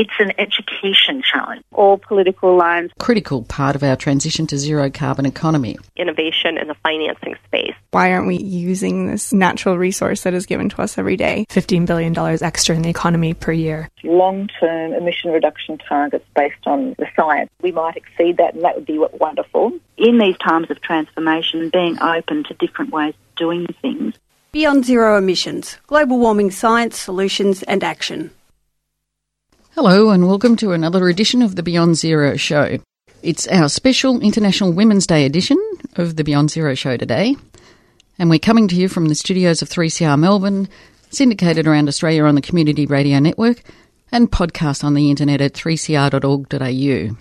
It's an education challenge. All political lines. Critical part of our transition to zero carbon economy. Innovation in the financing space. Why aren't we using this natural resource that is given to us every day? $15 billion extra in the economy per year. Long term emission reduction targets based on the science. We might exceed that, and that would be wonderful. In these times of transformation, being open to different ways of doing things. Beyond Zero Emissions Global Warming Science, Solutions and Action. Hello, and welcome to another edition of the Beyond Zero Show. It's our special International Women's Day edition of the Beyond Zero Show today, and we're coming to you from the studios of 3CR Melbourne, syndicated around Australia on the Community Radio Network, and podcast on the internet at 3cr.org.au.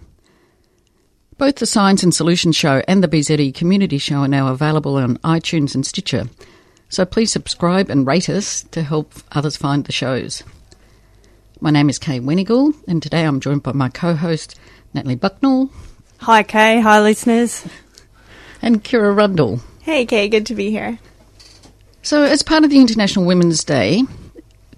Both the Science and Solutions Show and the BZE Community Show are now available on iTunes and Stitcher, so please subscribe and rate us to help others find the shows. My name is Kay Wenigal, and today I'm joined by my co host, Natalie Bucknell. Hi, Kay. Hi, listeners. And Kira Rundle. Hey, Kay. Good to be here. So, as part of the International Women's Day,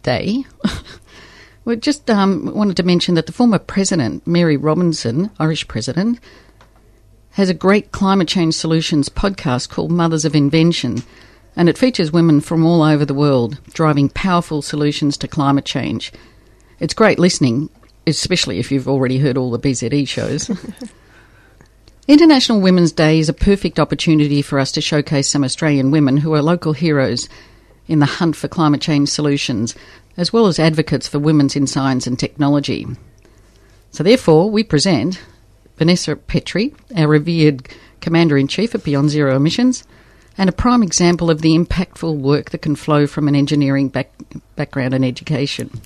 Day, we just um, wanted to mention that the former president, Mary Robinson, Irish president, has a great climate change solutions podcast called Mothers of Invention, and it features women from all over the world driving powerful solutions to climate change. It's great listening, especially if you've already heard all the BZE shows. International Women's Day is a perfect opportunity for us to showcase some Australian women who are local heroes in the hunt for climate change solutions, as well as advocates for women's in science and technology. So, therefore, we present Vanessa Petrie, our revered Commander in Chief at Beyond Zero Emissions, and a prime example of the impactful work that can flow from an engineering back- background and education.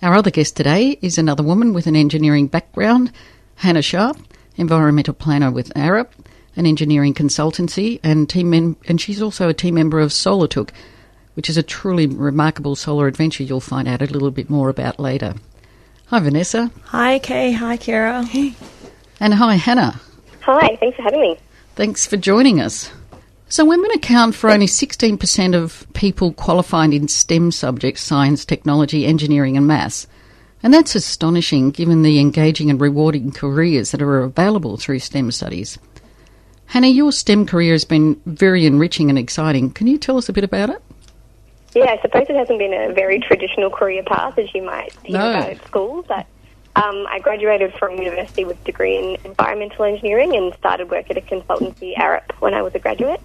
Our other guest today is another woman with an engineering background, Hannah Sharp, environmental planner with Arup, an engineering consultancy, and team mem- and she's also a team member of Solar Tuk, which is a truly remarkable solar adventure you'll find out a little bit more about later. Hi, Vanessa. Hi, Kay. Hi, Kira. Hey. And hi, Hannah. Hi, thanks for having me. Thanks for joining us. So, women account for only 16% of people qualified in STEM subjects science, technology, engineering, and maths. And that's astonishing given the engaging and rewarding careers that are available through STEM studies. Hannah, your STEM career has been very enriching and exciting. Can you tell us a bit about it? Yeah, I suppose it hasn't been a very traditional career path as you might hear No. about at school, but um, I graduated from university with a degree in environmental engineering and started work at a consultancy, Arup, when I was a graduate.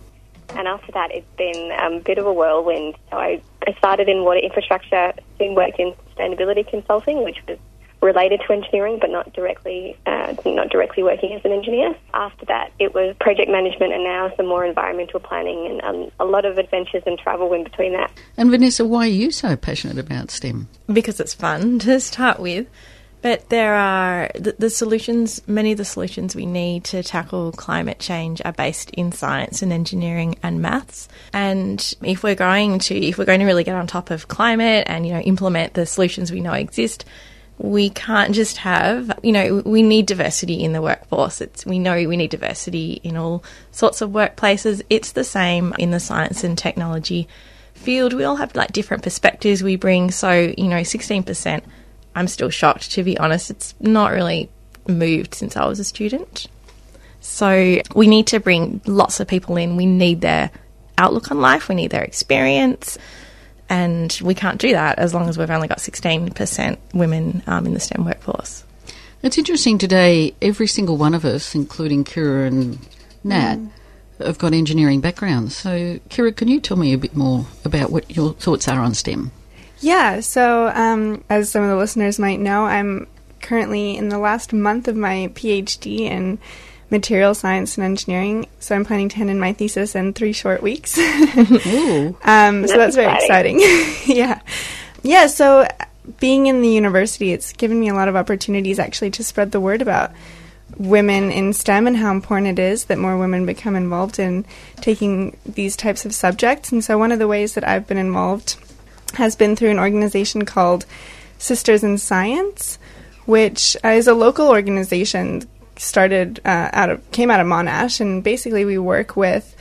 And after that, it's been um, a bit of a whirlwind. So I, I started in water infrastructure, soon worked in sustainability consulting, which was related to engineering, but not directly, uh, not directly working as an engineer. After that, it was project management, and now some more environmental planning, and um, a lot of adventures and travel in between that. And Vanessa, why are you so passionate about STEM? Because it's fun to start with. But there are the, the solutions, many of the solutions we need to tackle climate change are based in science and engineering and maths. And if we're going to, if we're going to really get on top of climate and, you know, implement the solutions we know exist, we can't just have, you know, we need diversity in the workforce. It's, we know we need diversity in all sorts of workplaces. It's the same in the science and technology field. We all have like different perspectives we bring. So, you know, 16%, I'm still shocked to be honest. It's not really moved since I was a student. So, we need to bring lots of people in. We need their outlook on life, we need their experience. And we can't do that as long as we've only got 16% women um, in the STEM workforce. It's interesting today, every single one of us, including Kira and Nat, have got engineering backgrounds. So, Kira, can you tell me a bit more about what your thoughts are on STEM? Yeah, so um, as some of the listeners might know, I'm currently in the last month of my PhD in material science and engineering. So I'm planning to hand in my thesis in three short weeks. Ooh. Um, so That's that's very exciting. exciting. yeah. Yeah, so being in the university, it's given me a lot of opportunities actually to spread the word about women in STEM and how important it is that more women become involved in taking these types of subjects. And so one of the ways that I've been involved has been through an organization called Sisters in Science, which is a local organization started uh, out of came out of Monash, and basically we work with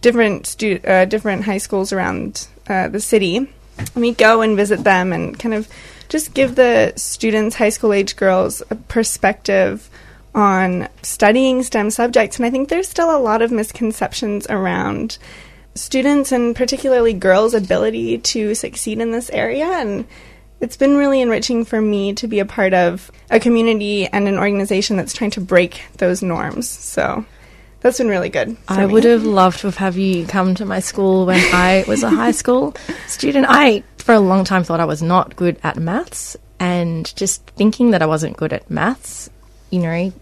different stu- uh, different high schools around uh, the city. We go and visit them and kind of just give the students, high school age girls, a perspective on studying STEM subjects. And I think there's still a lot of misconceptions around students and particularly girls' ability to succeed in this area. And it's been really enriching for me to be a part of a community and an organization that's trying to break those norms. So that's been really good. I me. would have loved to have have you come to my school when I was a high school student. I, for a long time, thought I was not good at maths, and just thinking that I wasn't good at maths, you know,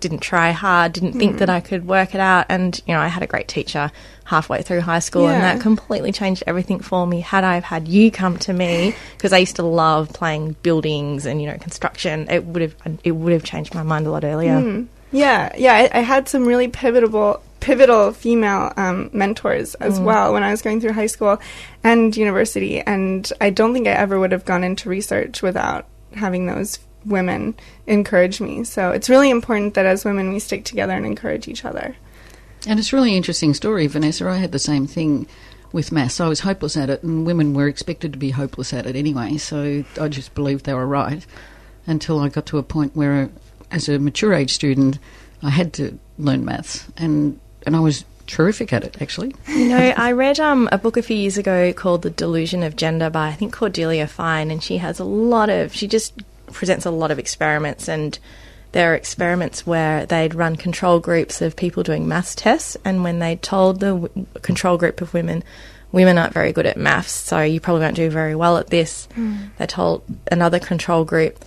didn't try hard, didn't think that hmm. I could work it out, and you know, I had a great teacher halfway through high school, and that completely changed everything for me. Had I have had you come to me, because I used to love playing buildings and you know construction, it would have it would have changed my mind a lot earlier. Hmm. Yeah, yeah. I, I had some really pivotal, pivotal female um, mentors as mm. well when I was going through high school and university, and I don't think I ever would have gone into research without having those women encourage me. So it's really important that as women we stick together and encourage each other. And it's a really interesting story, Vanessa. I had the same thing with maths. I was hopeless at it, and women were expected to be hopeless at it anyway. So I just believed they were right until I got to a point where, as a mature age student, I had to learn maths, and and I was terrific at it actually. You know, I read um, a book a few years ago called The Delusion of Gender by I think Cordelia Fine, and she has a lot of, she just presents a lot of experiments, and there are experiments where they'd run control groups of people doing maths tests, and when they told the w- control group of women, women aren't very good at maths, so you probably won't do very well at this, hmm. they told another control group,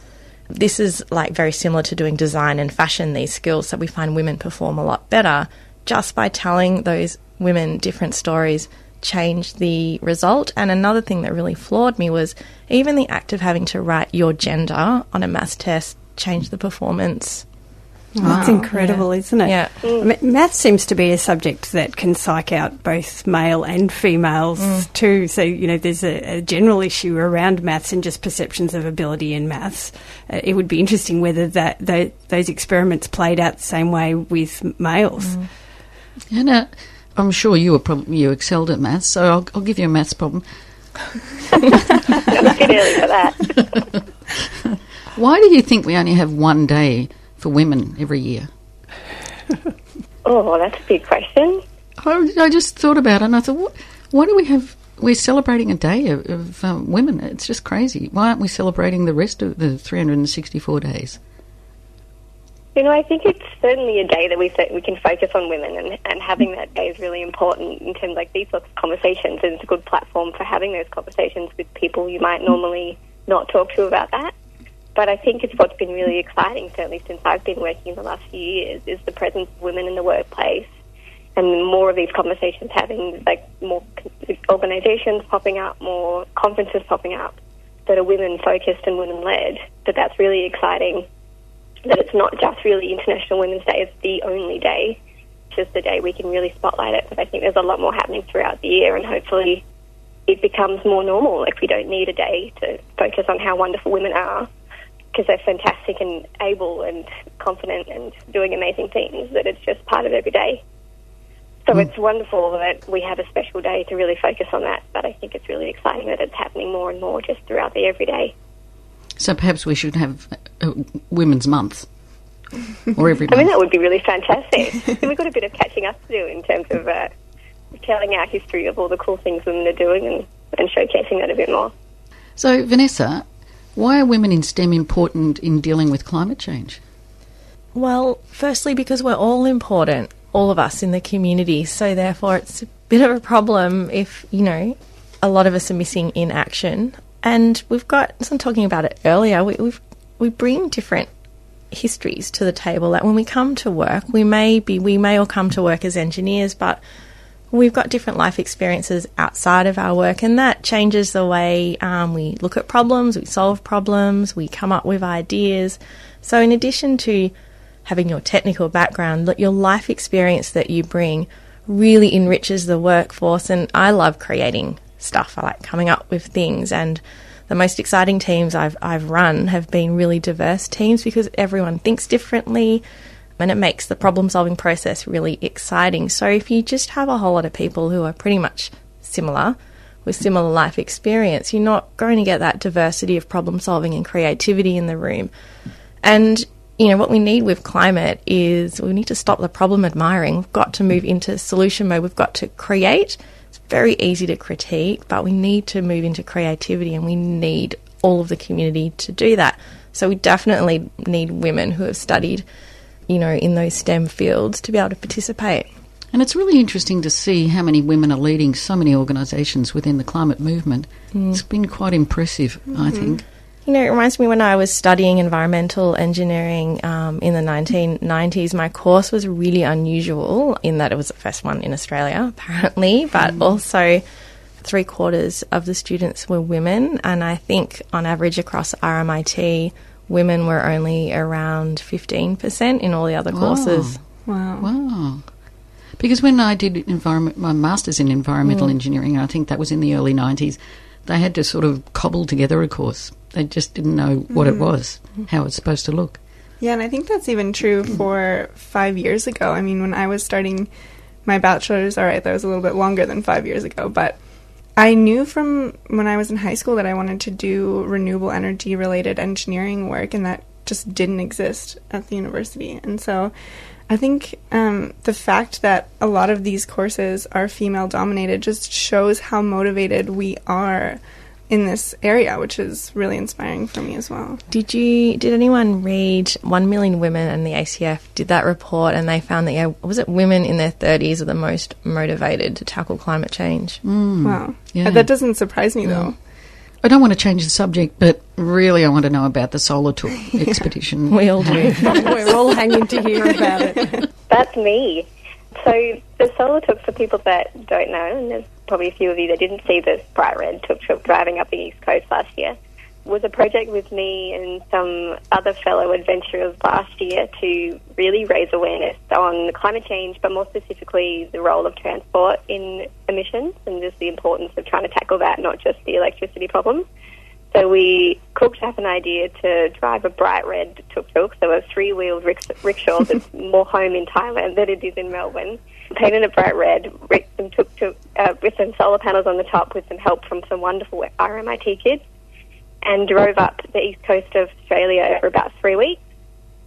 this is like very similar to doing design and fashion, these skills, so we find women perform a lot better just by telling those women different stories change the result. And another thing that really floored me was even the act of having to write your gender on a maths test changed the performance. That's incredible, isn't it? Yeah. I mean, math seems to be a subject that can psych out both male and females too. So, you know, there's a, a general issue around maths and just perceptions of ability in maths. Uh, it would be interesting whether that tho- those experiments played out the same way with males. And uh, I'm sure you were prob- you excelled at maths, so I'll, I'll give you a maths problem. It was a early for that. Why do you think we only have one day for women every year? Oh, that's a big question. I, I just thought about it and I thought, what, why do we have? We're celebrating a day of, of um, women. It's just crazy. Why aren't we celebrating the rest of the 364 days? You know, I think it's certainly a day that we we can focus on women, and, and having that day is really important in terms of like these sorts of conversations. And it's a good platform for having those conversations with people you might normally not talk to about that. But I think it's what's been really exciting, certainly since I've been working in the last few years, is the presence of women in the workplace and more of these conversations having like more organisations popping up, more conferences popping up that are women focused and women led. That that's really exciting. That it's not just really International Women's Day; it's the only day. It's just the day we can really spotlight it. But I think there's a lot more happening throughout the year, and hopefully it becomes more normal. Like we don't need a day to focus on how wonderful women are because they're fantastic and able and confident and doing amazing things. That it's just part of every day. So hmm. it's wonderful that we have a special day to really focus on that. But I think it's really exciting that it's happening more and more just throughout the everyday. So perhaps we should have a Women's Month or every I mean, month. that would be really fantastic. so we've got a bit of catching up to do in terms of uh, telling our history of all the cool things women are doing and, and showcasing that a bit more. So Vanessa, why are women in STEM important in dealing with climate change? Well, firstly, because we're all important, all of us in the community. So, therefore, it's a bit of a problem if, you know, a lot of us are missing in action. And we've got, as I'm talking about it earlier, we, we've, we bring different histories to the table. That when we come to work, we may be, we may all come to work as engineers, but we've got different life experiences outside of our work, and that changes the way um, we look at problems, we solve problems, we come up with ideas. So, in addition to having your technical background, your life experience that you bring really enriches the workforce. And I love creating stuff. I like coming up with things. And the most exciting teams I've, I've run have been really diverse teams because everyone thinks differently and it makes the problem solving process really exciting. So if you just have a whole lot of people who are pretty much similar, with similar life experience, you're not going to get that diversity of problem solving and creativity in the room. And you know, what we need with climate is we need to stop the problem admiring. We've got to move into solution mode. We've got to create. It's very easy to critique, but we need to move into creativity and we need all of the community to do that. So we definitely need women who have studied, you know, in those STEM fields to be able to participate. And it's really interesting to see how many women are leading so many organisations within the climate movement. Mm. It's been quite impressive, mm-hmm. I think. You know, it reminds me when I was studying environmental engineering um, in the 1990s, my course was really unusual in that it was the first one in Australia, apparently, but mm. also three quarters of the students were women. And I think on average across RMIT, women were only around 15% in all the other courses. Wow. Wow. Because when I did environment, my master's in environmental mm. engineering, I think that was in the early 90s, they had to sort of cobble together a course. They just didn't know what mm. it was, how it's supposed to look. Yeah, and I think that's even true for five years ago. I mean, when I was starting my bachelor's, all right, that was a little bit longer than five years ago, but I knew from when I was in high school that I wanted to do renewable energy related engineering work, and that just didn't exist at the university. And so I think um, the fact that a lot of these courses are female dominated just shows how motivated we are in this area, which is really inspiring for me as well. Did you? Did anyone read One Million Women and the ACF did that report, and they found that yeah, was it women in their thirties are the most motivated to tackle climate change? Mm. Wow, yeah. that doesn't surprise me though. I don't want to change the subject, but really, I want to know about the Solar Tuk expedition. we all do. We're all hanging to hear about it. That's me. So the Solar Tuk, for people that don't know, and there's probably a few of you that didn't see the bright red tuk tuk driving up the east coast last year, was a project with me and some other fellow adventurers last year to really raise awareness on climate change, but more specifically the role of transport in emissions and just the importance of trying to tackle that, not just the electricity problem. So we cooked up an idea to drive a bright red tuk-tuk, so a three-wheeled rickshaw that's more home in Thailand than it is in Melbourne. Painted it bright red, some tuk-tuk uh, with some solar panels on the top with some help from some wonderful RMIT kids and drove up the east coast of Australia for about three weeks.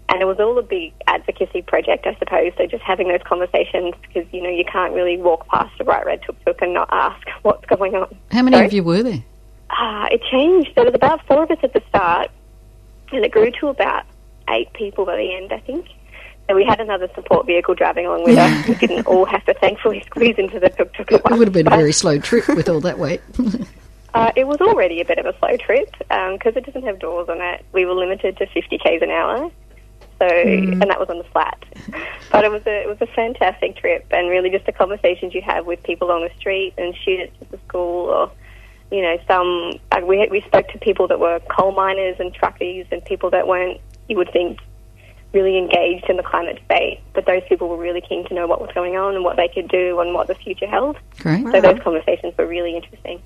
And it was all a big advocacy project, I suppose. So just having those conversations because you know you can't really walk past a bright red tuk tuk and not ask what's going on. How many Sorry? of you were there? Ah, uh, it changed. There was about four of us at the start, and it grew to about eight people by the end, I think. So we had another support vehicle driving along with us. We didn't all have to thankfully squeeze into the tuk tuk. It would have been a very slow trip with all that weight. Uh, it was already a bit of a slow trip because um, it doesn't have doors on it. We were limited to 50 k's an hour, so mm. and that was on the flat. But it was a it was a fantastic trip, and really just the conversations you have with people on the street and students at the school, or you know, some uh, we we spoke to people that were coal miners and truckies, and people that weren't you would think really engaged in the climate debate, but those people were really keen to know what was going on and what they could do and what the future held. Great. So those conversations were really interesting.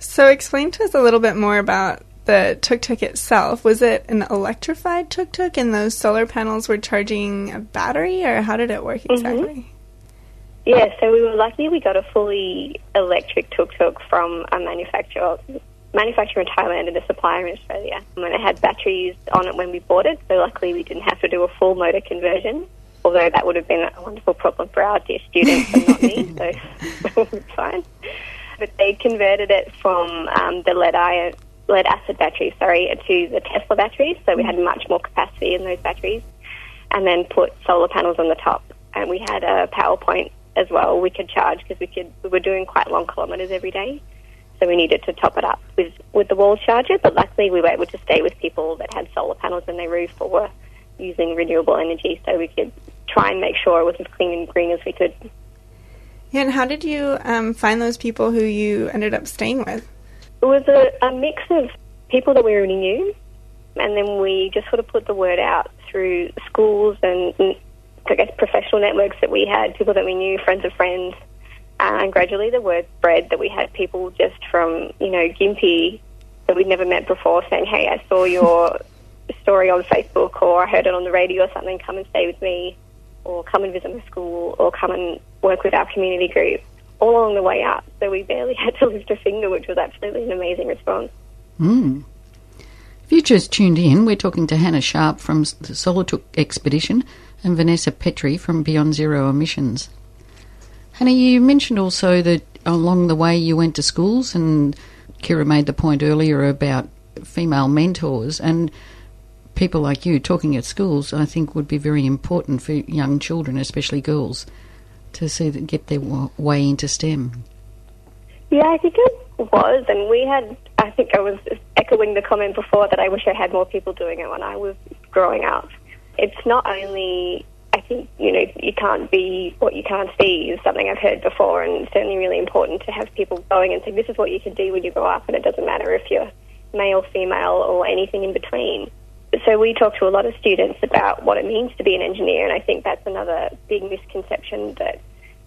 So, explain to us a little bit more about the tuk tuk itself. Was it an electrified tuk tuk, and those solar panels were charging a battery, or how did it work mm-hmm. exactly? Mm-hmm. Yeah, so we were lucky we got a fully electric tuk tuk from a manufacturer manufacturer in Thailand and a supplier in Australia. And it had batteries on it when we bought it, so luckily we didn't have to do a full motor conversion. Although that would have been a wonderful problem for our dear students and not me, so it's fine but they converted it from um, the lead lead acid batteries, sorry, to the Tesla batteries. So we had much more capacity in those batteries, and then put solar panels on the top. And we had a power point as well. We could charge because we could. We were doing quite long kilometres every day, so we needed to top it up with with the wall charger. But luckily, we were able to stay with people that had solar panels in their roof or were using renewable energy, so we could try and make sure it was as clean and green as we could. Yeah, and how did you um, find those people who you ended up staying with? It was a, a mix of people that we already knew, and then we just sort of put the word out through schools and, I guess, professional networks that we had, people that we knew, friends of friends. Uh, and gradually the word spread that we had people just from, you know, Gympie that we'd never met before saying, hey, I saw your story on Facebook or I heard it on the radio or something, come and stay with me or come and visit my school or come and work with our community group all along the way up. So we barely had to lift a finger, which was absolutely an amazing response. Mm. If you just tuned in, we're talking to Hannah Sharp from the Solar Tuk expedition and Vanessa Petrie from Beyond Zero Emissions. Hannah, you mentioned also that along the way you went to schools, and Kira made the point earlier about female mentors and people like you talking at schools. I think would be very important for young children, especially girls, to see that get their way into STEM. Yeah, I think it was, and we had. I think I was echoing the comment before that I wish I had more people doing it when I was growing up. It's not only I think, you know, you can't be what you can't see is something I've heard before, and certainly really important to have people going and saying, this is what you can do when you grow up, and it doesn't matter if you're male, female, or anything in between. So we talk to a lot of students about what it means to be an engineer, and I think that's another big misconception that,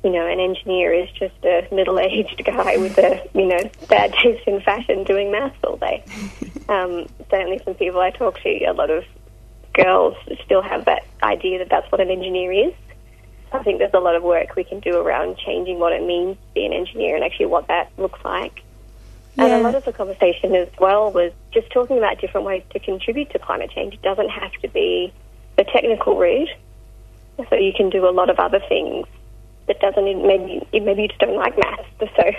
you know, an engineer is just a middle-aged guy with a, you know, bad taste in fashion doing maths all day. Um, certainly some people I talk to, a lot of girls still have that idea that that's what an engineer is. I think there's a lot of work we can do around changing what it means to be an engineer and actually what that looks like. Yeah. And a lot of the conversation as well was just talking about different ways to contribute to climate change. It doesn't have to be the technical route. So you can do a lot of other things that doesn't maybe maybe you just don't like maths. So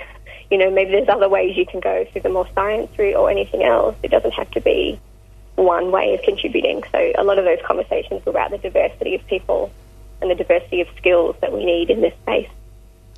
you know maybe there's other ways you can go through the more science route or anything else. It doesn't have to be one way of contributing. So a lot of those conversations were about the diversity of people and the diversity of skills that we need in this space.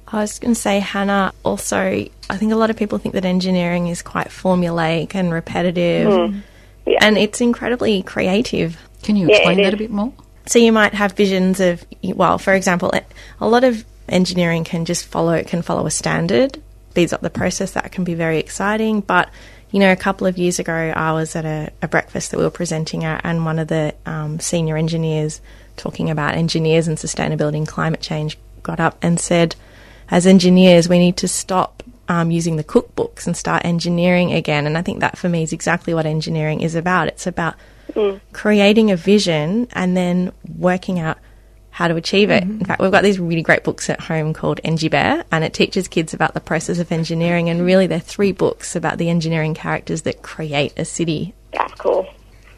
I was going to say, Hannah, also, I think a lot of people think that engineering is quite formulaic and repetitive, mm. yeah. and it's incredibly creative. Can you explain yeah, that is. a bit more? So you might have visions of, well, for example, a lot of engineering can just follow, can follow a standard, speeds up the process. That can be very exciting, but you know, a couple of years ago, I was at a, a breakfast that we were presenting at, and one of the um, senior engineers talking about engineers and sustainability and climate change got up and said, as engineers, we need to stop um, using the cookbooks and start engineering again. And I think that for me is exactly what engineering is about. It's about mm. creating a vision and then working out how to achieve it. Mm-hmm. In fact, we've got these really great books at home called Engibear, and it teaches kids about the process of engineering. And really, they're three books about the engineering characters that create a city. That's cool.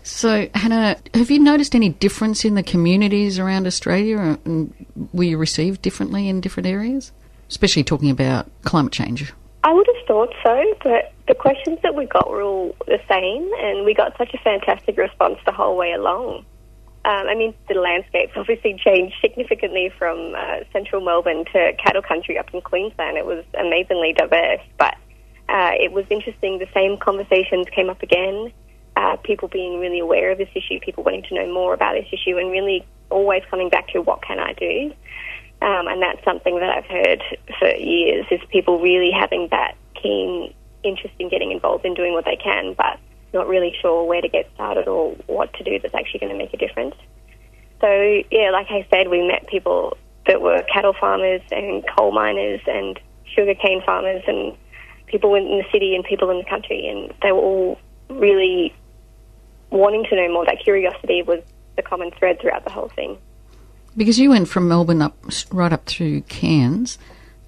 So, Hannah, have you noticed any difference in the communities around Australia? And were you received differently in different areas? Especially talking about climate change. I would have thought so, but the questions that we got were all the same, and we got such a fantastic response the whole way along. Um, I mean, the landscape's obviously changed significantly from uh, central Melbourne to cattle country up in Queensland. It was amazingly diverse, but uh, it was interesting. The same conversations came up again. Uh, people being really aware of this issue, people wanting to know more about this issue, and really always coming back to what can I do. Um, and that's something that I've heard for years is people really having that keen interest in getting involved in doing what they can, but not really sure where to get started or what to do that's actually going to make a difference. So, yeah, like I said, we met people that were cattle farmers and coal miners and sugarcane farmers and people in the city and people in the country, and they were all really wanting to know more. That curiosity was the common thread throughout the whole thing. Because you went from Melbourne up right up through Cairns,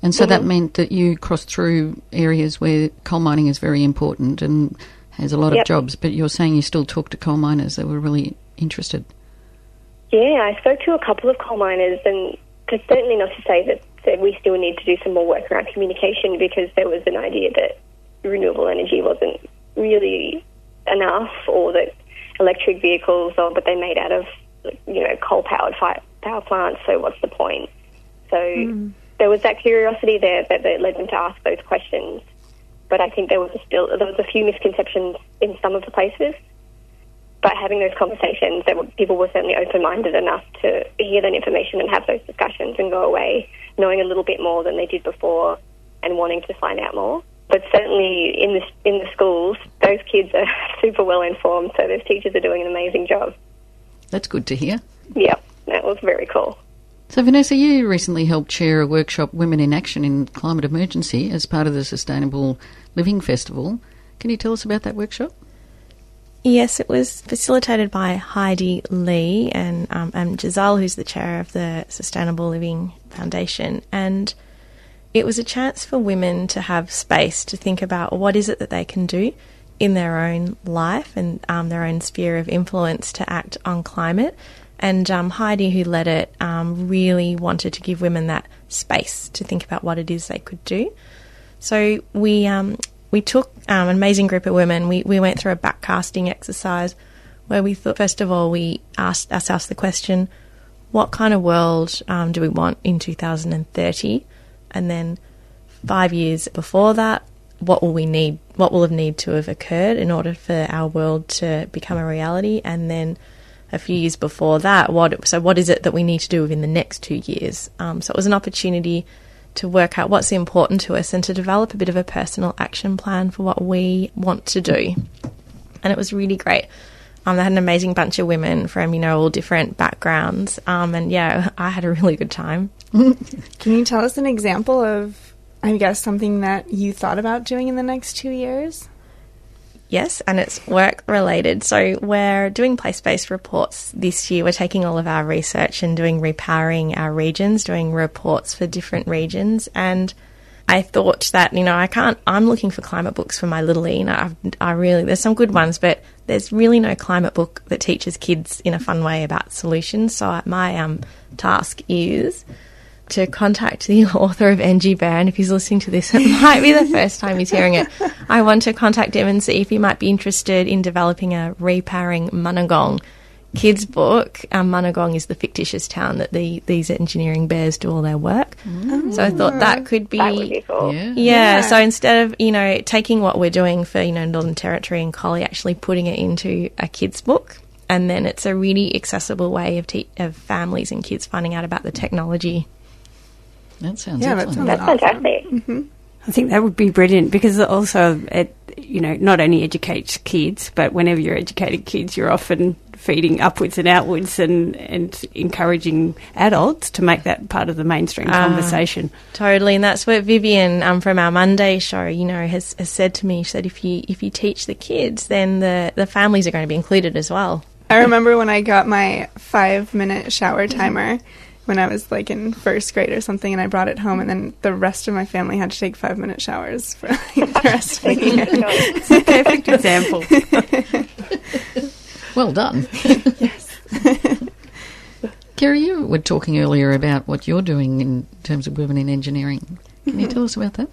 and so mm-hmm. that meant that you crossed through areas where coal mining is very important and has a lot yep. of jobs, but you're saying you still talk to coal miners that were really interested. Yeah, I spoke to a couple of coal miners, and certainly not to say that, that we still need to do some more work around communication because there was an idea that renewable energy wasn't really enough, or that electric vehicles, or but they're made out of you know coal powered power plants. So what's the point? So mm. there was that curiosity there that, that led them to ask those questions but I think there was still there was a few misconceptions in some of the places. But having those conversations, that people were certainly open-minded enough to hear that information and have those discussions and go away knowing a little bit more than they did before and wanting to find out more. But certainly in the in the schools, those kids are super well informed, so those teachers are doing an amazing job. That's good to hear. Yeah, that was very cool. So, Vanessa, you recently helped chair a workshop, Women in Action in Climate Emergency, as part of the Sustainable Living Festival. Can you tell us about that workshop? Yes, it was facilitated by Heidi Lee and, um, and Giselle, who's the chair of the Sustainable Living Foundation. And it was a chance for women to have space to think about what is it that they can do in their own life and um, their own sphere of influence to act on climate. And um, Heidi, who led it, um, really wanted to give women that space to think about what it is they could do. So we um, we took um, an amazing group of women. We we went through a backcasting exercise where we thought first of all we asked ourselves the question, what kind of world um, do we want in 2030, and then five years before that, what will we need? What will have need to have occurred in order for our world to become a reality, and then a few years before that, what so what is it that we need to do within the next two years? Um, so it was an opportunity to work out what's important to us and to develop a bit of a personal action plan for what we want to do. And it was really great. Um, had an amazing bunch of women from you know all different backgrounds, um, and yeah, I had a really good time. Can you tell us an example of, I guess, something that you thought about doing in the next two years? Yes, and it's work related. So we're doing place based reports this year. We're taking all of our research and doing repowering our regions, doing reports for different regions. And I thought that, you know, I can't, I'm looking for climate books for my little e. I, I really, there's some good ones, but there's really no climate book that teaches kids in a fun way about solutions. So my um, task is to contact the author of Engibear, and if he's listening to this, it might be the first time he's hearing it. I want to contact him and see if he might be interested in developing a repowering Munagong kids book. Um, Munagong is the fictitious town that the these engineering bears do all their work. Mm. So I thought that could be, That would be cool. Yeah. yeah, Yeah. So instead of you know taking what we're doing for you know Northern Territory and Collie, actually putting it into a kids book, and then it's a really accessible way of te- of families and kids finding out about the technology. That sounds Yeah, that excellent. sounds That's awesome. fantastic. I think that would be brilliant because it also it you know not only educates kids, but whenever you're educating kids, you're often feeding upwards and outwards and and encouraging adults to make that part of the mainstream conversation. Totally, and that's what Vivian um, from our Monday show, you know, has, has said to me. She said, if you if you teach the kids, then the the families are going to be included as well. I remember when I got my five minute shower timer when I was like in first grade or something, and I brought it home, and then the rest of my family had to take five minute showers for like, the rest of the year. It's a perfect example. Well done. yes. Kerry, you were talking earlier about what you're doing in terms of women in engineering. Can you tell us about that?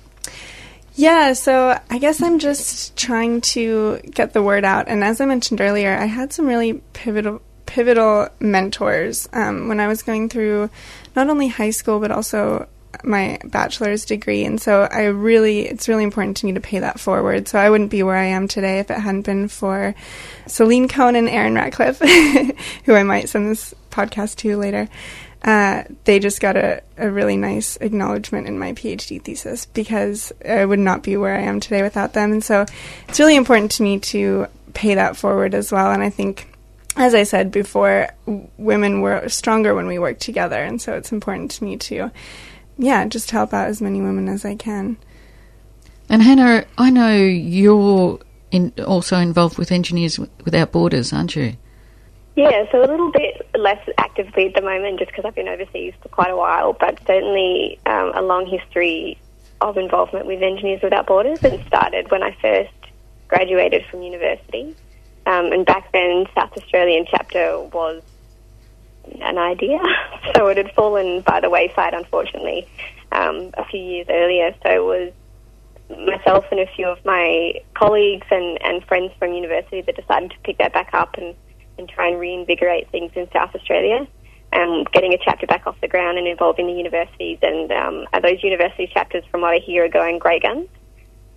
Yeah, so I guess I'm just trying to get the word out. And as I mentioned earlier, I had some really pivotal pivotal mentors um, when I was going through not only high school but also my bachelor's degree. And so I really, it's really important to me to pay that forward. So I wouldn't be where I am today if it hadn't been for Celine Cohn and Aaron Ratcliffe, who I might send this podcast to later. Uh, they just got a, a really nice acknowledgement in my PhD thesis because I would not be where I am today without them. And so it's really important to me to pay that forward as well. And I think, as I said before, women were stronger when we worked together. And so it's important to me to, yeah, just help out as many women as I can. And Hannah, I know you're in, also involved with Engineers Without Borders, aren't you? Yeah, so a little bit less actively at the moment just because I've been overseas for quite a while, but certainly um, a long history of involvement with Engineers Without Borders. It started when I first graduated from university. Um, and back then, South Australian chapter was an idea, so it had fallen by the wayside, unfortunately, um, a few years earlier. So it was myself and a few of my colleagues and, and friends from university that decided to pick that back up and, and try and reinvigorate things in South Australia. Um, getting a chapter back off the ground and involving the universities, and um, those university chapters, from what I hear, are going great guns.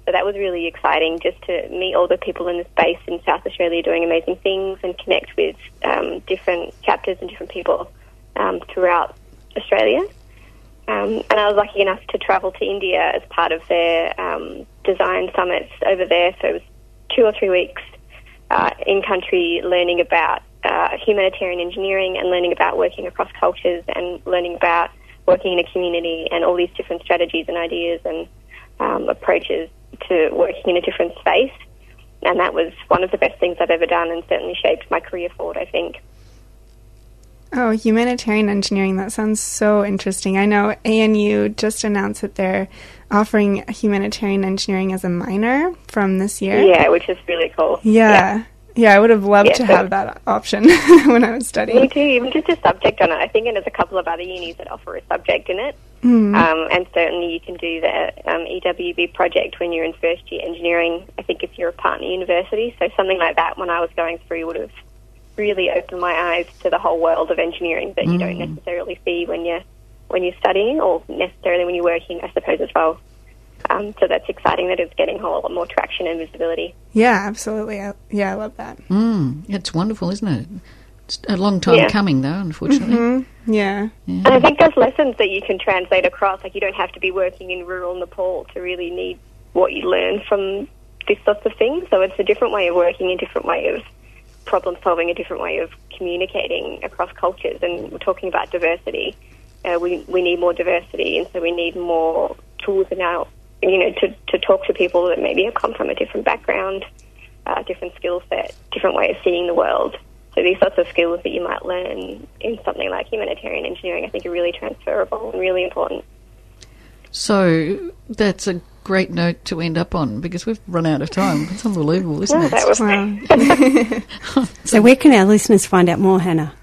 So that was really exciting just to meet all the people in the space in South Australia doing amazing things and connect with um, different chapters and different people um, throughout Australia. Um, and I was lucky enough to travel to India as part of their um, design summits over there. So it was two or three weeks uh, in country learning about uh, humanitarian engineering and learning about working across cultures and learning about working in a community and all these different strategies and ideas and um, approaches to working in a different space. And that was one of the best things I've ever done and certainly shaped my career forward, I think. Oh, humanitarian engineering. That sounds so interesting. I know ANU just announced that they're offering humanitarian engineering as a minor from this year. Yeah, which is really cool. Yeah. Yeah, I would have loved Yeah, to so- have that option when I was studying. Me too, even just a subject on it. I think and there's a couple of other unis that offer a subject in it. Mm. Um, and certainly you can do the um, EWB project when you're in first year engineering, I think if you're a partner university. So something like that when I was going through would have really opened my eyes to the whole world of engineering that you don't necessarily see when you're, when you're studying or necessarily when you're working, I suppose, as well. Um, so that's exciting that it's getting a whole lot more traction and visibility. Yeah, absolutely. I, yeah, I love that. Mm, it's wonderful, isn't it? It's a long time Yeah. coming, though, unfortunately. Yeah. And I think there's lessons that you can translate across. Like you don't have to be working in rural Nepal to really need what you learn from this sorts of things. So it's a different way of working, a different way of problem solving, a different way of communicating across cultures. And we're talking about diversity. Uh, we we need more diversity, and so we need more tools in our you know to to talk to people that maybe have come from a different background, uh, different skill set, different way of seeing the world. So these sorts of skills that you might learn in something like humanitarian engineering, I think, are really transferable and really important. So that's a great note to end up on because we've run out of time. It's unbelievable, isn't Yeah, it? that was Wow. So, where can our listeners find out more, Hannah?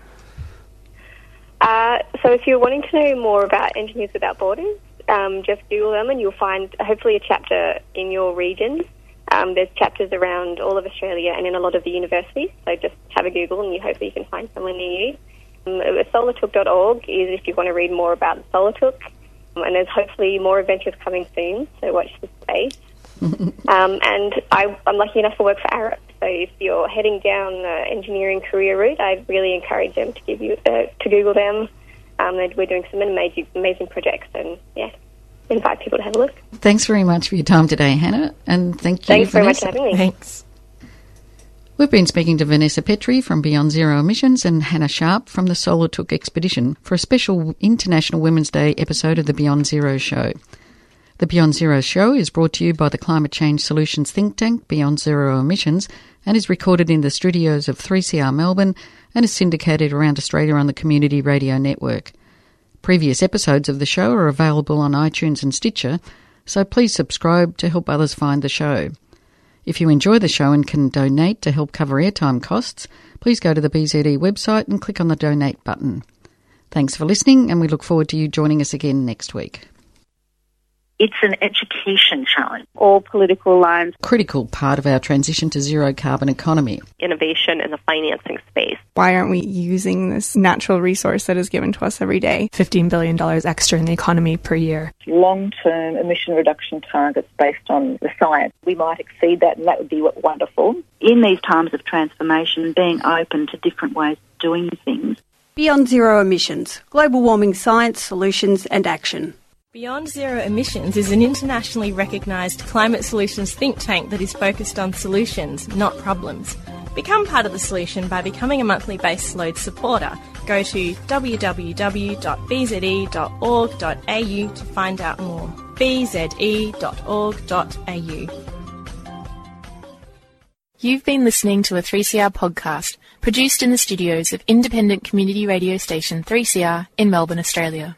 Uh, so if you're wanting to know more about Engineers Without Borders, um, just Google them and you'll find hopefully a chapter in your region. Um, there's chapters around all of Australia and in a lot of the universities. So just have a Google and you hopefully you can find someone near you. Um, solartuk.org is if you want to read more about Solar Tuk. Um, and there's hopefully more adventures coming soon, so watch the space. um, and I, I'm lucky enough to work for Arup. So if you're heading down the engineering career route, I'd really encourage them to give you uh, to Google them. Um, we're doing some amazing, amazing projects, and yeah, invite people to have a look. Thanks very much for your time today, Hannah, and thank you, Thanks very much for having me. Thanks. We've been speaking to Vanessa Petrie from Beyond Zero Emissions and Hannah Sharp from the Solar Tuk Expedition for a special International Women's Day episode of the Beyond Zero Show. The Beyond Zero Show is brought to you by the Climate Change Solutions think tank Beyond Zero Emissions and is recorded in the studios of 3CR Melbourne and is syndicated around Australia on the Community Radio Network. Previous episodes of the show are available on iTunes and Stitcher, so please subscribe to help others find the show. If you enjoy the show and can donate to help cover airtime costs, please go to the BZE website and click on the donate button. Thanks for listening, and we look forward to you joining us again next week. It's an education challenge. All political lines. Critical part of our transition to zero carbon economy. innovation in the financing space. Why aren't we using this natural resource that is given to us every day? $15 billion extra in the economy per year. Long-term emission reduction targets based on the science. We might exceed that, and that would be wonderful. In these times of transformation, being open to different ways of doing things. Beyond Zero Emissions Global Warming Science, Solutions and Action. Beyond Zero Emissions is an internationally recognised climate solutions think tank that is focused on solutions, not problems. Become part of the solution by becoming a monthly base load supporter. Go to www.bze.org.au to find out more. bze.org.au. You've been listening to a 3CR podcast produced in the studios of independent community radio station 3CR in Melbourne, Australia.